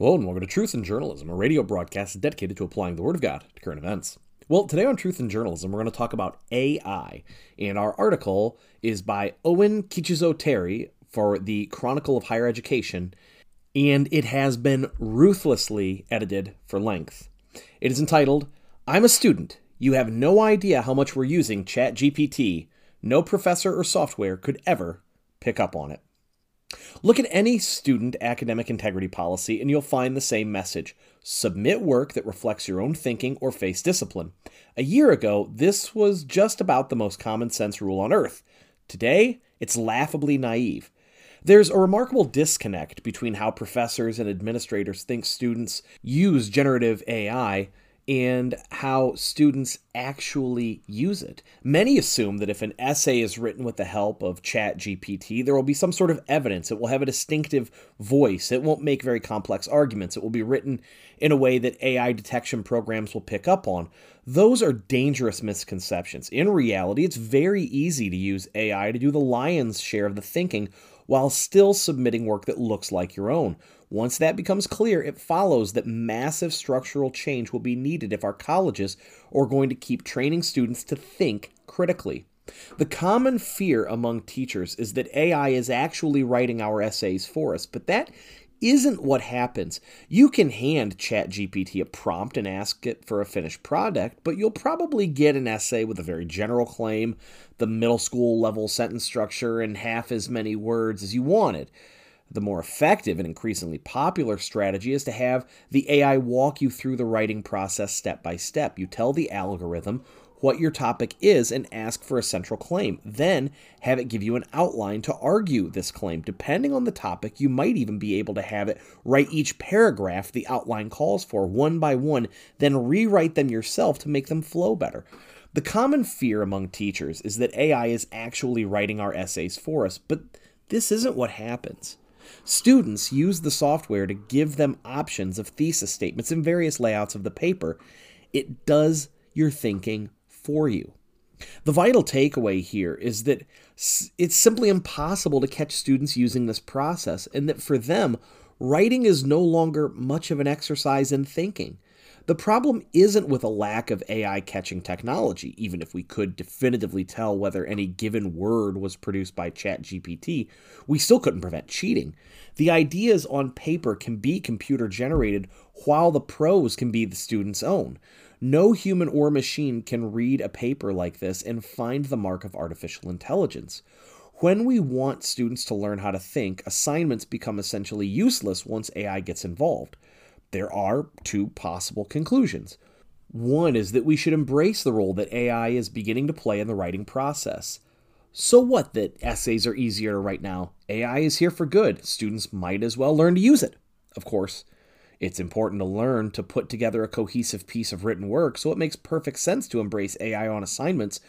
Hello and welcome to Truth in Journalism, a radio broadcast dedicated to applying the Word of God to current events. Well, today on Truth in Journalism, we're going to talk about AI, and our article is by Owen Kichizo Terry for the Chronicle of Higher Education, and it has been ruthlessly edited for length. It is entitled, I'm a student. You have no idea how much we're using ChatGPT. No professor or software could ever pick up on it. Look at any student academic integrity policy and you'll find the same message. Submit work that reflects your own thinking or face discipline. A year ago, this was just about the most common sense rule on earth. Today, it's laughably naive. There's a remarkable disconnect between how professors and administrators think students use generative AI and how students actually use it. Many assume that if an essay is written with the help of ChatGPT, there will be some sort of evidence. It will have a distinctive voice. It won't make very complex arguments. It will be written in a way that AI detection programs will pick up on. Those are dangerous misconceptions. In reality, it's very easy to use AI to do the lion's share of the thinking while still submitting work that looks like your own. Once that becomes clear, it follows that massive structural change will be needed if our colleges are going to keep training students to think critically. The common fear among teachers is that AI is actually writing our essays for us, but that isn't what happens. You can hand ChatGPT a prompt and ask it for a finished product, but you'll probably get an essay with a very general claim, the middle school level sentence structure, and half as many words as you wanted. The more effective and increasingly popular strategy is to have the AI walk you through the writing process step by step. You tell the algorithm what your topic is and ask for a central claim. Then have it give you an outline to argue this claim. Depending on the topic, you might even be able to have it write each paragraph the outline calls for one by one, then rewrite them yourself to make them flow better. The common fear among teachers is that AI is actually writing our essays for us, but this isn't what happens. Students use the software to give them options of thesis statements and various layouts of the paper. It does your thinking for you. The vital takeaway here is that it's simply impossible to catch students using this process, and that for them, writing is no longer much of an exercise in thinking. The problem isn't with a lack of AI catching technology, even if we could definitively tell whether any given word was produced by ChatGPT, we still couldn't prevent cheating. The ideas on paper can be computer generated while the prose can be the student's own. No human or machine can read a paper like this and find the mark of artificial intelligence. When we want students to learn how to think, assignments become essentially useless once AI gets involved there are two possible conclusions. One is that we should embrace the role that AI is beginning to play in the writing process. So what that essays are easier to write now? AI is here for good. Students might as well learn to use it. Of course, it's important to learn to put together a cohesive piece of written work, so it makes perfect sense to embrace AI on assignments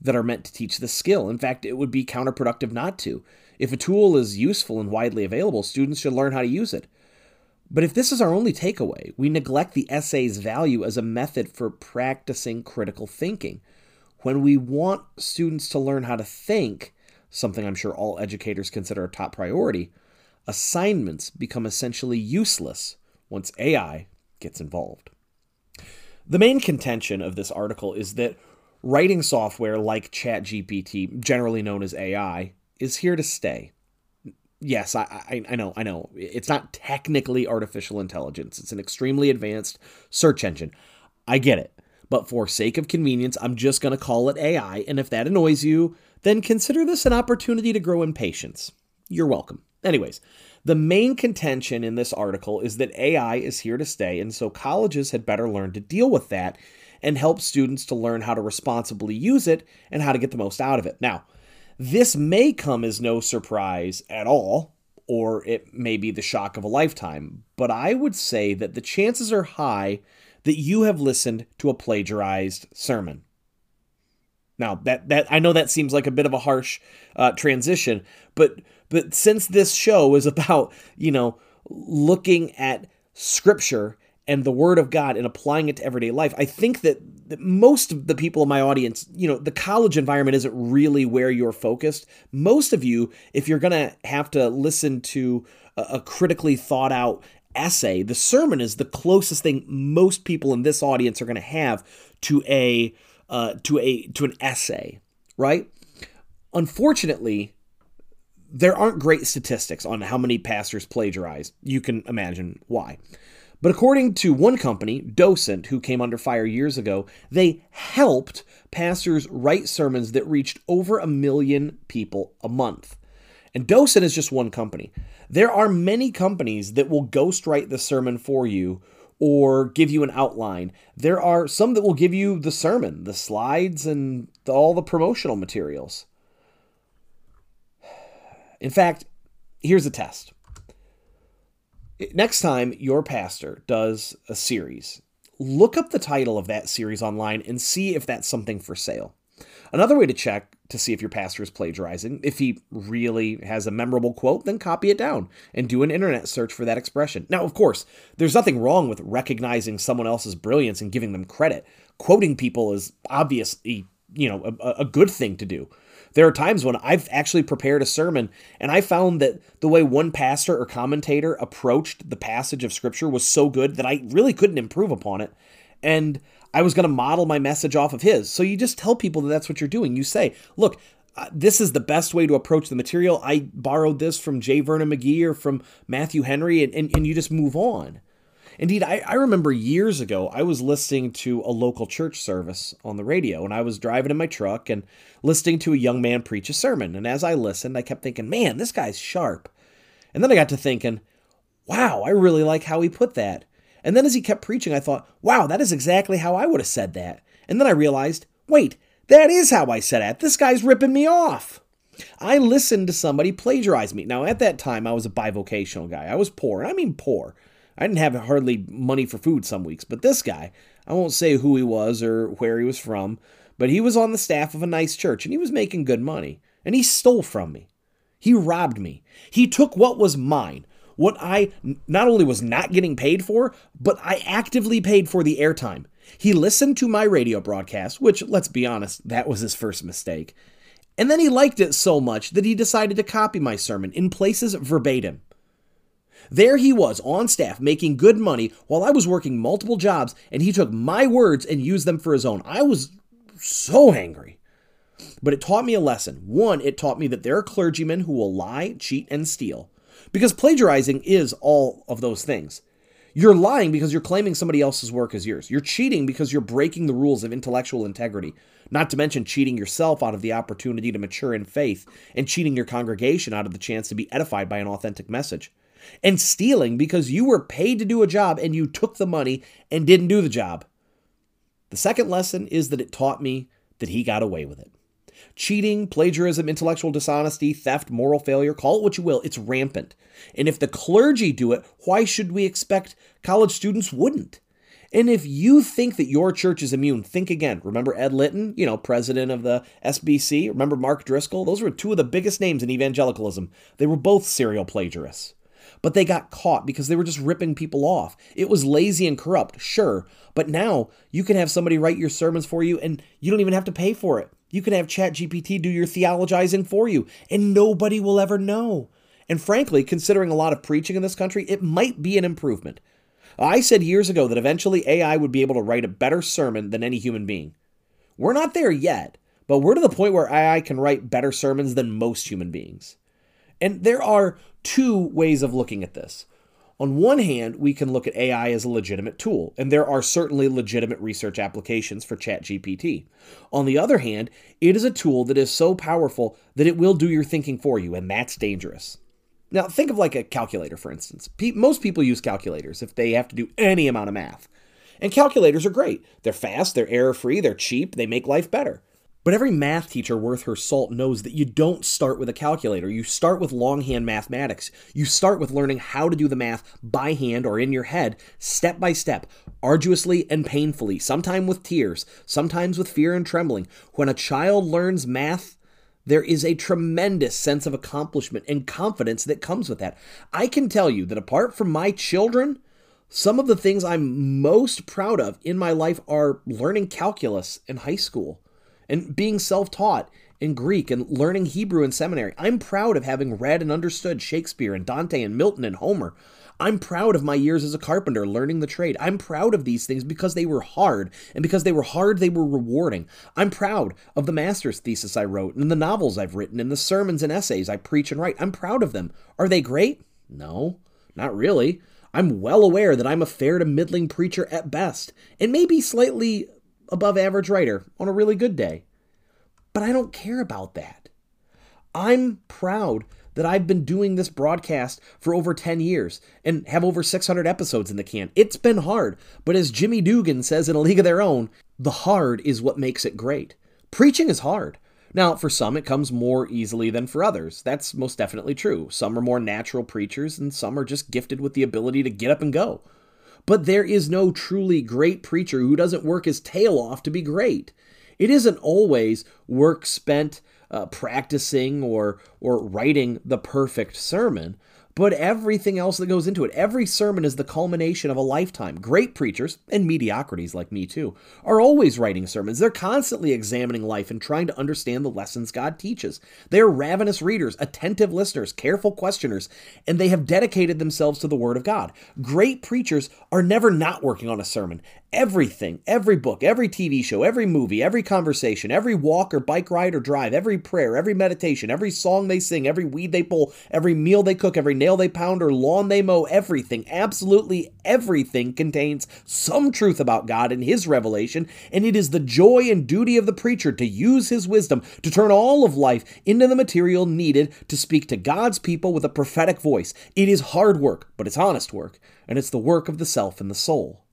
that are meant to teach the skill. In fact, it would be counterproductive not to. If a tool is useful and widely available, students should learn how to use it. But if this is our only takeaway, we neglect the essay's value as a method for practicing critical thinking. When we want students to learn how to think, something I'm sure all educators consider a top priority, assignments become essentially useless once AI gets involved. The main contention of this article is that writing software like ChatGPT, generally known as AI, is here to stay yes, I, I, I know, I know. It's not technically artificial intelligence. It's an extremely advanced search engine. I get it. But for sake of convenience, I'm just going to call it AI. And if that annoys you, then consider this an opportunity to grow in patience. You're welcome. Anyways, the main contention in this article is that AI is here to stay, and so colleges had better learn to deal with that and help students to learn how to responsibly use it and how to get the most out of it. Now, this may come as no surprise at all, or it may be the shock of a lifetime, but I would say that the chances are high that you have listened to a plagiarized sermon. Now that that I know that seems like a bit of a harsh uh, transition, but but since this show is about you know looking at scripture and the word of God and applying it to everyday life, I think that, that most of the people in my audience, you know, the college environment isn't really where you're focused. Most of you, if you're going to have to listen to a, critically thought out essay. The sermon is the closest thing most people in this audience are going to have to a uh, to a to an essay, right? Unfortunately, there aren't great statistics on how many pastors plagiarize. You can imagine why. But according to one company, Docent, who came under fire years ago, they helped pastors write sermons that reached over a million people a month. And Docent is just one company. There are many companies that will ghostwrite the sermon for you or give you an outline. There are some that will give you the sermon, the slides, and all the promotional materials. In fact, here's a test. Next time your pastor does a series, look up the title of that series online and see if that's something for sale. Another way to check to see if your pastor is plagiarizing, if he really has a memorable quote, then copy it down and do an internet search for that expression. Now, of course, there's nothing wrong with recognizing someone else's brilliance and giving them credit. Quoting people is obviously, you know, a, a good thing to do. There are times when I've actually prepared a sermon and I found that the way one pastor or commentator approached the passage of scripture was so good that I really couldn't improve upon it. And I was going to model my message off of his. So you just tell people that that's what you're doing. You say, look, uh, this is the best way to approach the material. I borrowed this from J. Vernon McGee or from Matthew Henry, and, and, and you just move on. Indeed, I, I remember years ago, I was listening to a local church service on the radio, and I was driving in my truck and listening to a young man preach a sermon. And as I listened, I kept thinking, man, this guy's sharp. And then I got to thinking, wow, I really like how he put that. And then as he kept preaching, I thought, wow, that is exactly how I would have said that. And then I realized, wait, that is how I said it. This guy's ripping me off. I listened to somebody plagiarize me. Now, at that time, I was a bivocational guy. I was poor. I mean, poor. I didn't have hardly money for food some weeks, but this guy, I won't say who he was or where he was from, but he was on the staff of a nice church and he was making good money. And he stole from me. He robbed me. He took what was mine, what I not only was not getting paid for, but I actively paid for the airtime. He listened to my radio broadcast, which, let's be honest, that was his first mistake. And then he liked it so much that he decided to copy my sermon in places verbatim. There he was on staff making good money while I was working multiple jobs, and he took my words and used them for his own. I was so angry. But it taught me a lesson. One, it taught me that there are clergymen who will lie, cheat, and steal. Because plagiarizing is all of those things. You're lying because you're claiming somebody else's work as yours. You're cheating because you're breaking the rules of intellectual integrity, not to mention cheating yourself out of the opportunity to mature in faith and cheating your congregation out of the chance to be edified by an authentic message and stealing because you were paid to do a job and you took the money and didn't do the job. The second lesson is that it taught me that he got away with it. Cheating, plagiarism, intellectual dishonesty, theft, moral failure, call it what you will, it's rampant. And if the clergy do it, why should we expect college students wouldn't? And if you think that your church is immune, think again. Remember Ed Litton, you know, president of the SBC? Remember Mark Driscoll? Those were two of the biggest names in evangelicalism. They were both serial plagiarists but they got caught because they were just ripping people off. It was lazy and corrupt, sure, but now you can have somebody write your sermons for you and you don't even have to pay for it. You can have ChatGPT do your theologizing for you, and nobody will ever know. And frankly, considering a lot of preaching in this country, it might be an improvement. I said years ago that eventually AI would be able to write a better sermon than any human being. We're not there yet, but we're to the point where AI can write better sermons than most human beings. And there are two ways of looking at this. On one hand, we can look at AI as a legitimate tool, and there are certainly legitimate research applications for ChatGPT. On the other hand, it is a tool that is so powerful that it will do your thinking for you, and that's dangerous. Now, think of like a calculator, for instance. most people use calculators if they have to do any amount of math. And calculators are great. They're fast, they're error free, they're cheap, they make life better. But every math teacher worth her salt knows that you don't start with a calculator. You start with longhand mathematics. You start with learning how to do the math by hand or in your head, step by step, arduously and painfully, sometimes with tears, sometimes with fear and trembling. When a child learns math, there is a tremendous sense of accomplishment and confidence that comes with that. I can tell you that apart from my children, some of the things I'm most proud of in my life are learning calculus in high school and being self taught in Greek and learning Hebrew in seminary. I'm proud of having read and understood Shakespeare and Dante and Milton and Homer. I'm proud of my years as a carpenter learning the trade. I'm proud of these things because they were hard, and because they were hard, they were rewarding. I'm proud of the master's thesis I wrote, and the novels I've written, and the sermons and essays I preach and write. I'm proud of them. Are they great? No, not really. I'm well aware that I'm a fair to middling preacher at best, and maybe slightly above average writer on a really good day. But I don't care about that. I'm proud that I've been doing this broadcast for over 10 years and have over 600 episodes in the can. It's been hard, but as Jimmy Dugan says in A League of Their Own, the hard is what makes it great. Preaching is hard. Now, for some, it comes more easily than for others. That's most definitely true. Some are more natural preachers, and some are just gifted with the ability to get up and go. But there is no truly great preacher who doesn't work his tail off to be great. It isn't always work spent uh, practicing or or writing the perfect sermon, but everything else that goes into it. Every sermon is the culmination of a lifetime. Great preachers, and mediocrities like me too, are always writing sermons. They're constantly examining life and trying to understand the lessons God teaches. They are ravenous readers, attentive listeners, careful questioners, and they have dedicated themselves to the Word of God. Great preachers are never not working on a sermon. Everything, every book, every TV show, every movie, every conversation, every walk or bike ride or drive, every prayer, every meditation, every song they sing, every weed they pull, every meal they cook, every nail they pound or lawn they mow, everything, absolutely everything contains some truth about God and His revelation, and it is the joy and duty of the preacher to use his wisdom to turn all of life into the material needed to speak to God's people with a prophetic voice. It is hard work, but it's honest work, and it's the work of the self and the soul.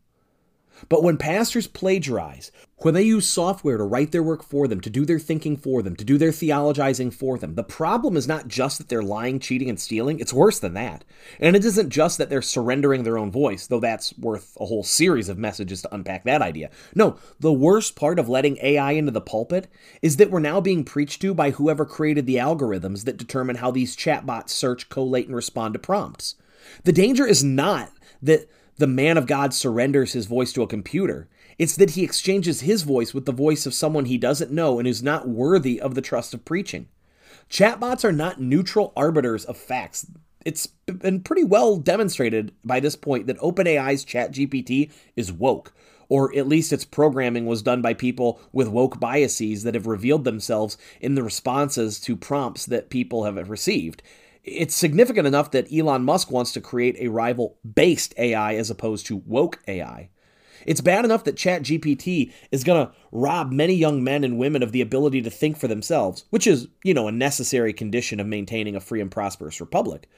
But when pastors plagiarize, when they use software to write their work for them, to do their thinking for them, to do their theologizing for them, the problem is not just that they're lying, cheating, and stealing, it's worse than that. And it isn't just that they're surrendering their own voice, though that's worth a whole series of messages to unpack that idea. No, the worst part of letting AI into the pulpit is that we're now being preached to by whoever created the algorithms that determine how these chatbots search, collate, and respond to prompts. The danger is not that the man of God surrenders his voice to a computer. It's that he exchanges his voice with the voice of someone he doesn't know and who's not worthy of the trust of preaching. Chatbots are not neutral arbiters of facts. It's been pretty well demonstrated by this point that OpenAI's ChatGPT is woke, or at least its programming was done by people with woke biases that have revealed themselves in the responses to prompts that people have received it's significant enough that Elon Musk wants to create a rival based AI as opposed to woke AI. It's bad enough that ChatGPT is going to rob many young men and women of the ability to think for themselves, which is, you know, a necessary condition of maintaining a free and prosperous republic.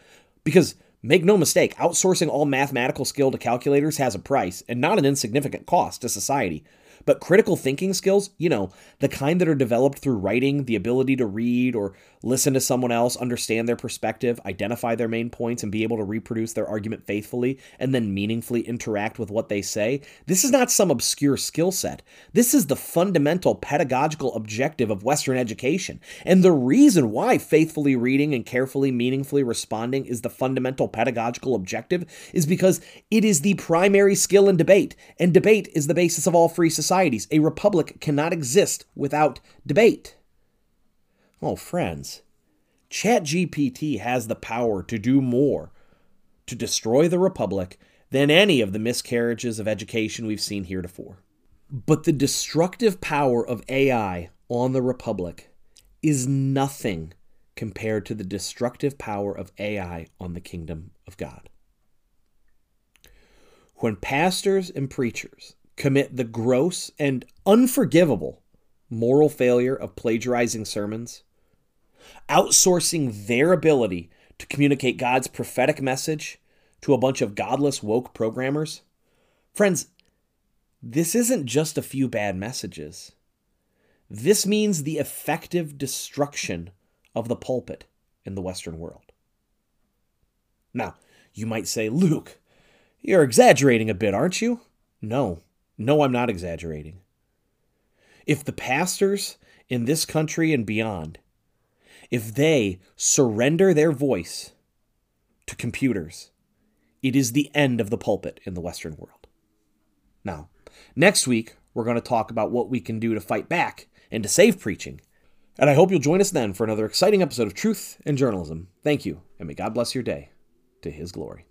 Because make no mistake, outsourcing all mathematical skill to calculators has a price and not an insignificant cost to society. But critical thinking skills, you know, the kind that are developed through writing, the ability to read or listen to someone else, understand their perspective, identify their main points, and be able to reproduce their argument faithfully and then meaningfully interact with what they say, this is not some obscure skill set. This is the fundamental pedagogical objective of Western education. And the reason why faithfully reading and carefully, meaningfully responding is the fundamental pedagogical objective is because it is the primary skill in debate, and debate is the basis of all free society societies. A republic cannot exist without debate. Oh, friends, ChatGPT has the power to do more to destroy the republic than any of the miscarriages of education we've seen heretofore. But the destructive power of AI on the republic is nothing compared to the destructive power of AI on the kingdom of God. When pastors and preachers commit the gross and unforgivable moral failure of plagiarizing sermons, outsourcing their ability to communicate God's prophetic message to a bunch of godless woke programmers. Friends, this isn't just a few bad messages. This means the effective destruction of the pulpit in the Western world. Now, you might say, Luke, you're exaggerating a bit, aren't you? No, no, I'm not exaggerating. If the pastors in this country and beyond, if they surrender their voice to computers, it is the end of the pulpit in the Western world. Now, next week, we're going to talk about what we can do to fight back and to save preaching. And I hope you'll join us then for another exciting episode of Truth and Journalism. Thank you, and may God bless your day to His glory.